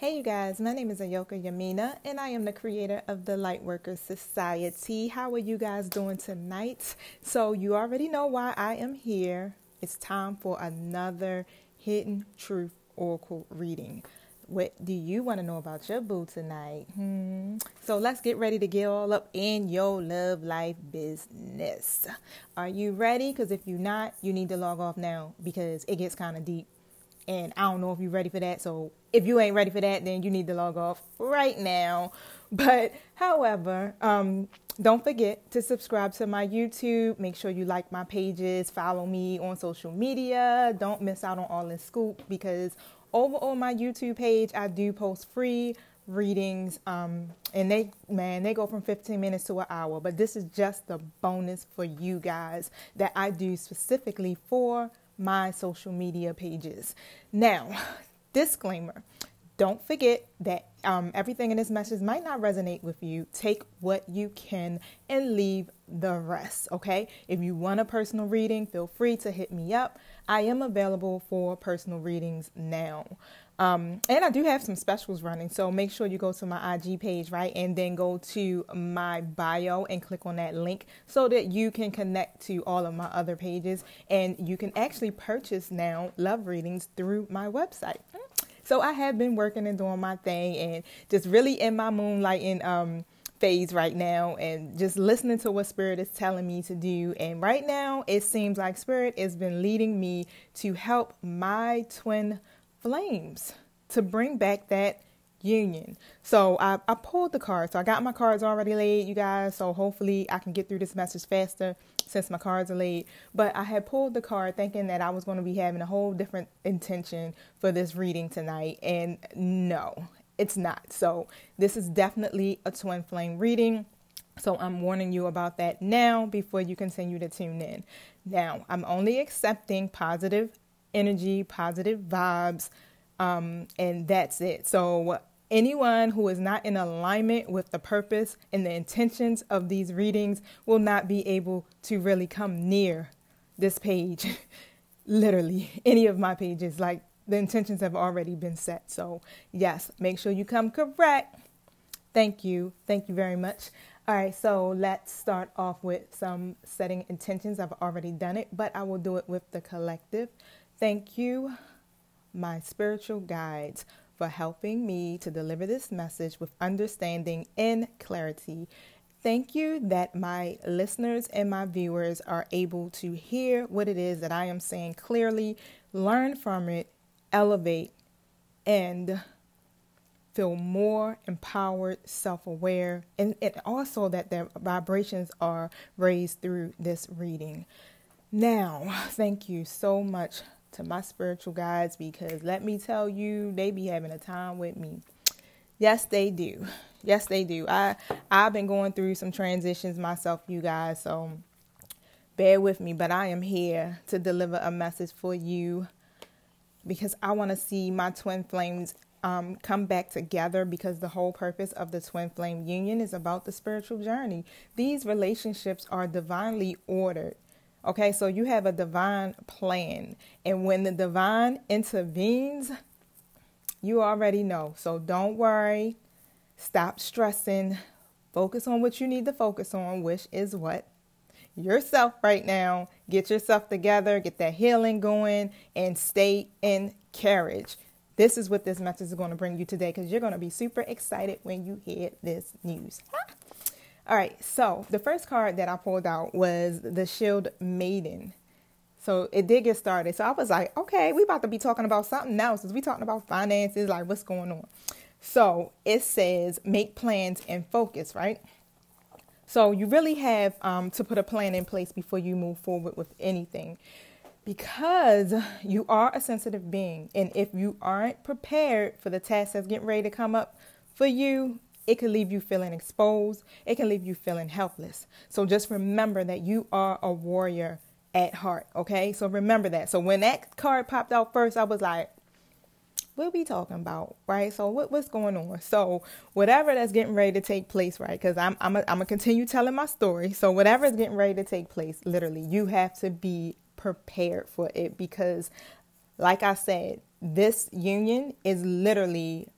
Hey, you guys, my name is Ayoka Yamina, and I am the creator of the Lightworkers Society. How are you guys doing tonight? So, you already know why I am here. It's time for another Hidden Truth Oracle reading. What do you want to know about your boo tonight? Hmm. So, let's get ready to get all up in your love life business. Are you ready? Because if you're not, you need to log off now because it gets kind of deep and I don't know if you're ready for that. So if you ain't ready for that, then you need to log off right now. But however, um, don't forget to subscribe to my YouTube. Make sure you like my pages, follow me on social media. Don't miss out on all this scoop because over on my YouTube page, I do post free readings um, and they man they go from 15 minutes to an hour but this is just the bonus for you guys that i do specifically for my social media pages. Now, disclaimer don't forget that um, everything in this message might not resonate with you. Take what you can and leave the rest, okay? If you want a personal reading, feel free to hit me up. I am available for personal readings now. Um, and I do have some specials running, so make sure you go to my IG page, right? And then go to my bio and click on that link so that you can connect to all of my other pages. And you can actually purchase now love readings through my website. So I have been working and doing my thing and just really in my moonlighting um, phase right now and just listening to what Spirit is telling me to do. And right now, it seems like Spirit has been leading me to help my twin flames to bring back that union. So I, I pulled the cards. So I got my cards already laid, you guys. So hopefully I can get through this message faster since my cards are laid. But I had pulled the card thinking that I was going to be having a whole different intention for this reading tonight. And no, it's not. So this is definitely a twin flame reading. So I'm warning you about that now before you continue to tune in. Now, I'm only accepting positive energy, positive vibes, um, and that's it. So, anyone who is not in alignment with the purpose and the intentions of these readings will not be able to really come near this page. Literally, any of my pages, like the intentions have already been set. So, yes, make sure you come correct. Thank you. Thank you very much. All right, so let's start off with some setting intentions. I've already done it, but I will do it with the collective. Thank you, my spiritual guides, for helping me to deliver this message with understanding and clarity. Thank you that my listeners and my viewers are able to hear what it is that I am saying clearly, learn from it, elevate, and feel more empowered, self aware, and, and also that their vibrations are raised through this reading. Now, thank you so much to my spiritual guides because let me tell you, they be having a time with me. Yes, they do. Yes, they do. I I've been going through some transitions myself, you guys, so bear with me, but I am here to deliver a message for you because I want to see my twin flames um, come back together because the whole purpose of the twin flame union is about the spiritual journey. These relationships are divinely ordered. Okay, so you have a divine plan. And when the divine intervenes, you already know. So don't worry. Stop stressing. Focus on what you need to focus on, which is what? Yourself right now. Get yourself together, get that healing going, and stay in carriage. This is what this message is going to bring you today because you're going to be super excited when you hear this news. All right, so the first card that I pulled out was the Shield Maiden. So it did get started. So I was like, okay, we about to be talking about something else. Is we talking about finances? Like, what's going on? So it says make plans and focus, right? So you really have um, to put a plan in place before you move forward with anything because you are a sensitive being. And if you aren't prepared for the task that's getting ready to come up for you, it can leave you feeling exposed. It can leave you feeling helpless. So just remember that you are a warrior at heart. Okay. So remember that. So when that card popped out first, I was like, what are we talking about? Right. So what, what's going on? So whatever that's getting ready to take place, right? Because I'm I'm to continue telling my story. So whatever is getting ready to take place, literally, you have to be prepared for it because like I said, this union is literally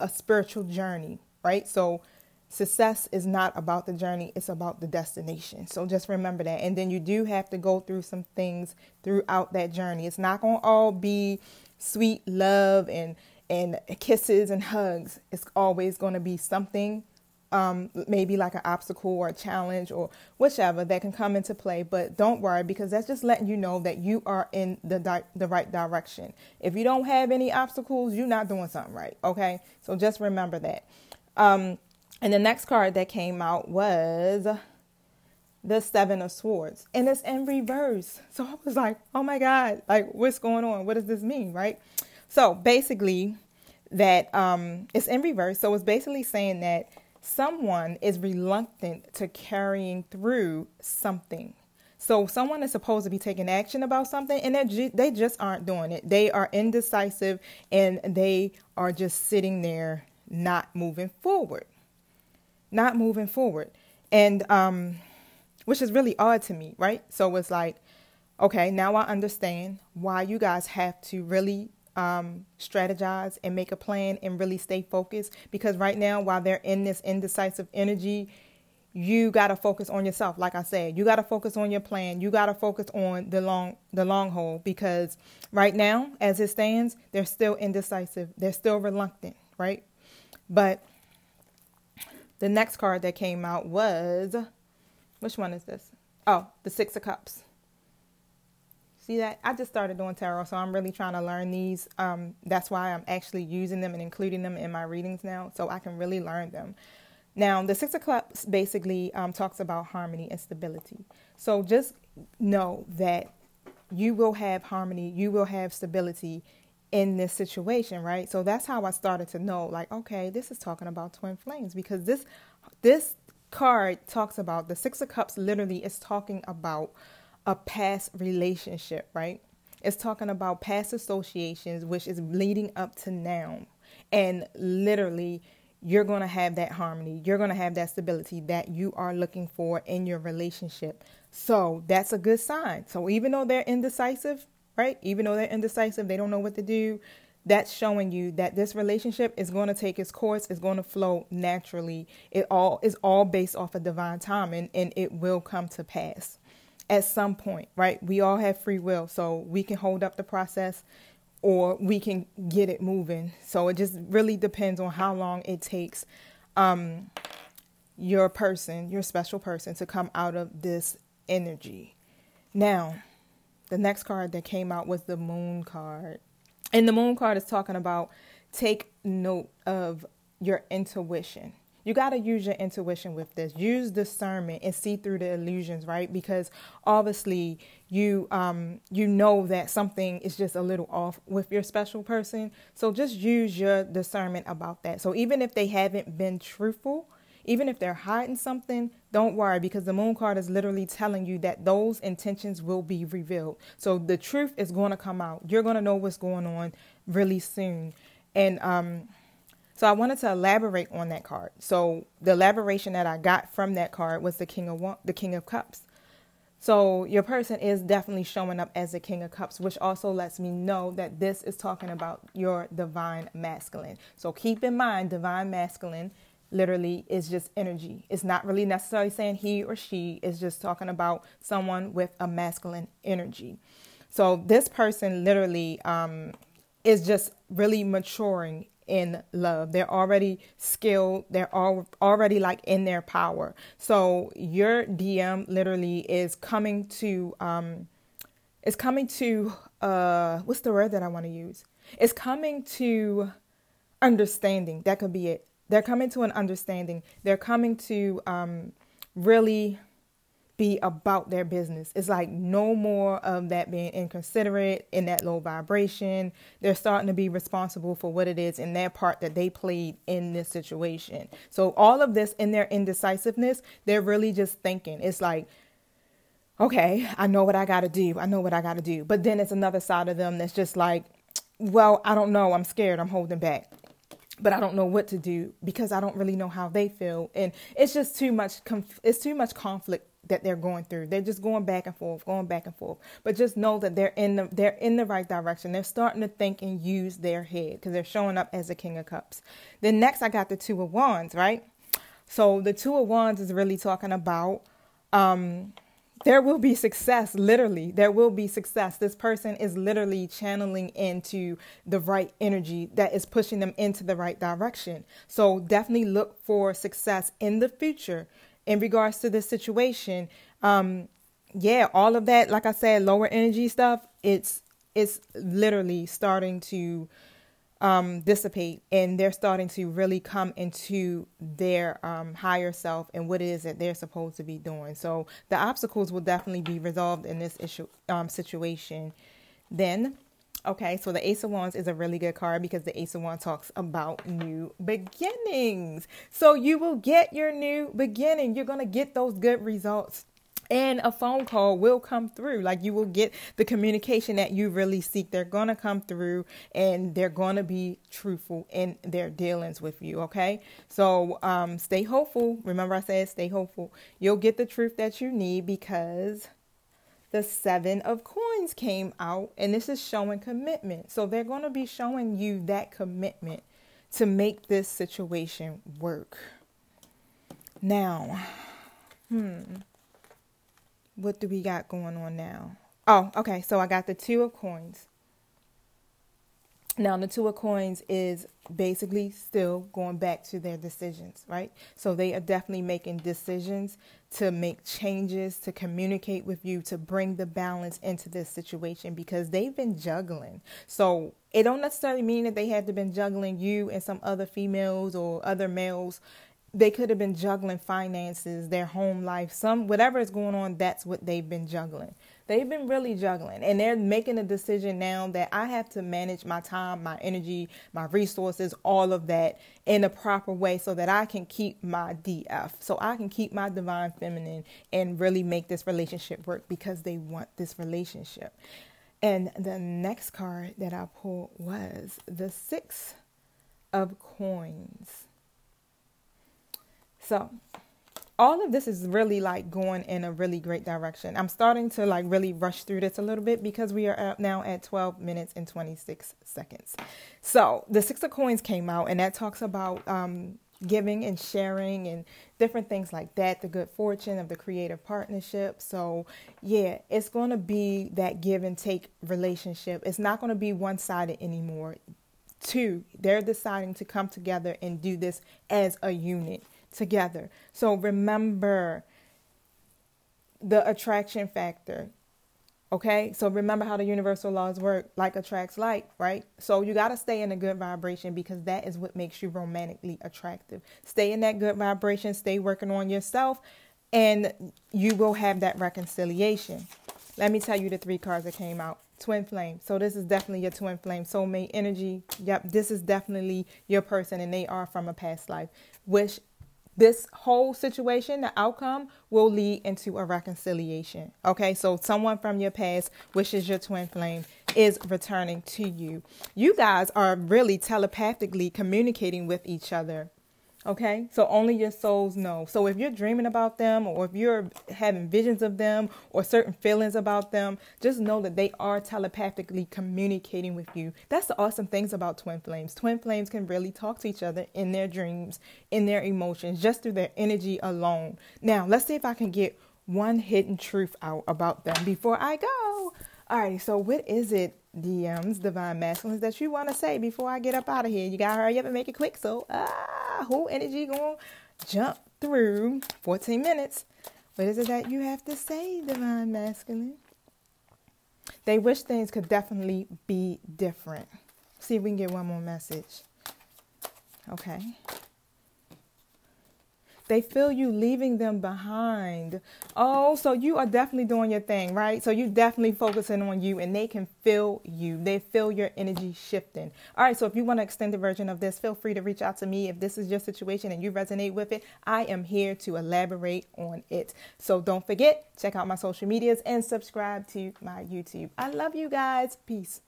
a spiritual journey, right? So success is not about the journey, it's about the destination. So just remember that. And then you do have to go through some things throughout that journey. It's not going to all be sweet love and and kisses and hugs. It's always going to be something um, maybe like an obstacle or a challenge or whichever that can come into play. But don't worry because that's just letting you know that you are in the di- the right direction. If you don't have any obstacles, you're not doing something right. Okay, so just remember that. Um, and the next card that came out was the Seven of Swords, and it's in reverse. So I was like, oh my God, like what's going on? What does this mean, right? So basically, that um, it's in reverse. So it's basically saying that someone is reluctant to carrying through something. So someone is supposed to be taking action about something and ju- they just aren't doing it. They are indecisive and they are just sitting there not moving forward. Not moving forward. And um which is really odd to me, right? So it's like okay, now I understand why you guys have to really um, strategize and make a plan and really stay focused. Because right now, while they're in this indecisive energy, you got to focus on yourself. Like I said, you got to focus on your plan. You got to focus on the long the long haul. Because right now, as it stands, they're still indecisive. They're still reluctant. Right, but the next card that came out was which one is this? Oh, the Six of Cups. See that? I just started doing tarot, so I'm really trying to learn these. Um, that's why I'm actually using them and including them in my readings now, so I can really learn them. Now, the Six of Cups basically um, talks about harmony and stability. So just know that you will have harmony, you will have stability in this situation, right? So that's how I started to know, like, okay, this is talking about twin flames because this this card talks about the Six of Cups. Literally, is talking about a past relationship, right? It's talking about past associations, which is leading up to now. And literally, you're going to have that harmony. You're going to have that stability that you are looking for in your relationship. So that's a good sign. So even though they're indecisive, right? Even though they're indecisive, they don't know what to do. That's showing you that this relationship is going to take its course, it's going to flow naturally. It all is all based off of divine timing and it will come to pass at some point, right? We all have free will, so we can hold up the process or we can get it moving. So it just really depends on how long it takes um, your person, your special person, to come out of this energy. Now, the next card that came out was the moon card. And the moon card is talking about take note of your intuition. You got to use your intuition with this. Use discernment and see through the illusions right? Because obviously you um you know that something is just a little off with your special person. So just use your discernment about that. So even if they haven't been truthful even if they're hiding something, don't worry because the moon card is literally telling you that those intentions will be revealed. So the truth is going to come out. You're going to know what's going on really soon. And um so I wanted to elaborate on that card. So the elaboration that I got from that card was the King of the King of Cups. So your person is definitely showing up as the King of Cups, which also lets me know that this is talking about your divine masculine. So keep in mind, divine masculine literally is just energy. It's not really necessarily saying he or she, is just talking about someone with a masculine energy. So this person literally um, is just really maturing in love. They're already skilled. They're all already like in their power. So your DM literally is coming to um is coming to uh what's the word that I want to use? It's coming to understanding. That could be it. They're coming to an understanding. They're coming to um really be about their business. It's like no more of that being inconsiderate in that low vibration. They're starting to be responsible for what it is in their part that they played in this situation. So all of this in their indecisiveness, they're really just thinking. It's like, okay, I know what I got to do. I know what I got to do. But then it's another side of them that's just like, well, I don't know. I'm scared. I'm holding back but I don't know what to do because I don't really know how they feel, and it's just too much. Conf- it's too much conflict that they're going through. They're just going back and forth, going back and forth. But just know that they're in the they're in the right direction. They're starting to think and use their head because they're showing up as the King of Cups. Then next, I got the Two of Wands, right? So the Two of Wands is really talking about um, there will be success literally there will be success. This person is literally channeling into the right energy that is pushing them into the right direction. So definitely look for success in the future. In regards to this situation um yeah all of that like i said lower energy stuff it's it's literally starting to um, dissipate and they're starting to really come into their um, higher self and what it is that they're supposed to be doing. So the obstacles will definitely be resolved in this issue um, situation. Then, okay, so the Ace of Wands is a really good card because the Ace of Wands talks about new beginnings. So you will get your new beginning. You're to get those good results and a phone call will come through. Like you will get the communication that you really seek. They're going to come through and they're going to be truthful in their dealings with you okay? So um, stay hopeful. Remember i said stay hopeful. You'll get the truth that you need because the seven of coins came out and this is showing commitment. So they're going to be showing you that commitment to make this situation work. Now hmm what do we got going on now? Oh, okay. So I got the two of coins. Now, the two of coins is basically still going back to their decisions, right? So they are definitely making decisions to make changes, to communicate with you, to bring the balance into this situation because they've been juggling. So it don't necessarily mean that they had to been juggling you and some other females or other males they could have been juggling finances, their home life, some whatever is going on, that's what they've been juggling. They've been really juggling and they're making a decision now that I have to manage my time, my energy, my resources, all of that in a proper way so that I can keep my DF, so I can keep my divine feminine and really make this relationship work because they want this relationship. And the next card that I pulled was the 6 of coins. So all of this is really like going in a really great direction. I'm starting to like really rush through this a little bit because we are now at 12 minutes and 26 seconds. So the Six of Coins came out, and that talks about um, giving and sharing and different things like that, the good fortune of the creative partnership. So, yeah, it's going to be that give and take relationship. It's not going to be one sided anymore. Two, they're deciding to come together and do this as a unit together. So remember the attraction factor. Okay, so remember how the universal laws work like attracts like, right? So you got to stay in a good vibration because that is what makes you romantically attractive. Stay in that good vibration, stay working on yourself, and you will have that reconciliation. Let me tell you the three cards that came out twin flame. So this is definitely your twin flame, soulmate energy. Yep, this is definitely your person, and they are from a past life, which this whole situation, the outcome will lead into a reconciliation. Okay, so someone from your past, which is your twin flame, is returning to you. You guys are really telepathically communicating with each other. Okay, so only your souls know. So if you're dreaming about them, or if you're having visions of them, or certain feelings about them, just know that they are telepathically communicating with you. That's the awesome things about twin flames. Twin flames can really talk to each other in their dreams, in their emotions, just through their energy alone. Now, let's see if I can get one hidden truth out about them before I go. All right, so what is it DMs, divine masculines, that you want to say before I get up out of here. You gotta hurry up and make it quick. So, ah, whole energy gonna jump through 14 minutes. What is it that you have to say, divine masculine? They wish things could definitely be different. See if we can get one more message. Okay. They feel you leaving them behind. Oh, so you are definitely doing your thing, right? So you're definitely focusing on you and they can feel you. They feel your energy shifting. All right, so if you want to extend the version of this, feel free to reach out to me if this is your situation and you resonate with it. I am here to elaborate on it. So don't forget, check out my social medias and subscribe to my YouTube. I love you guys. Peace.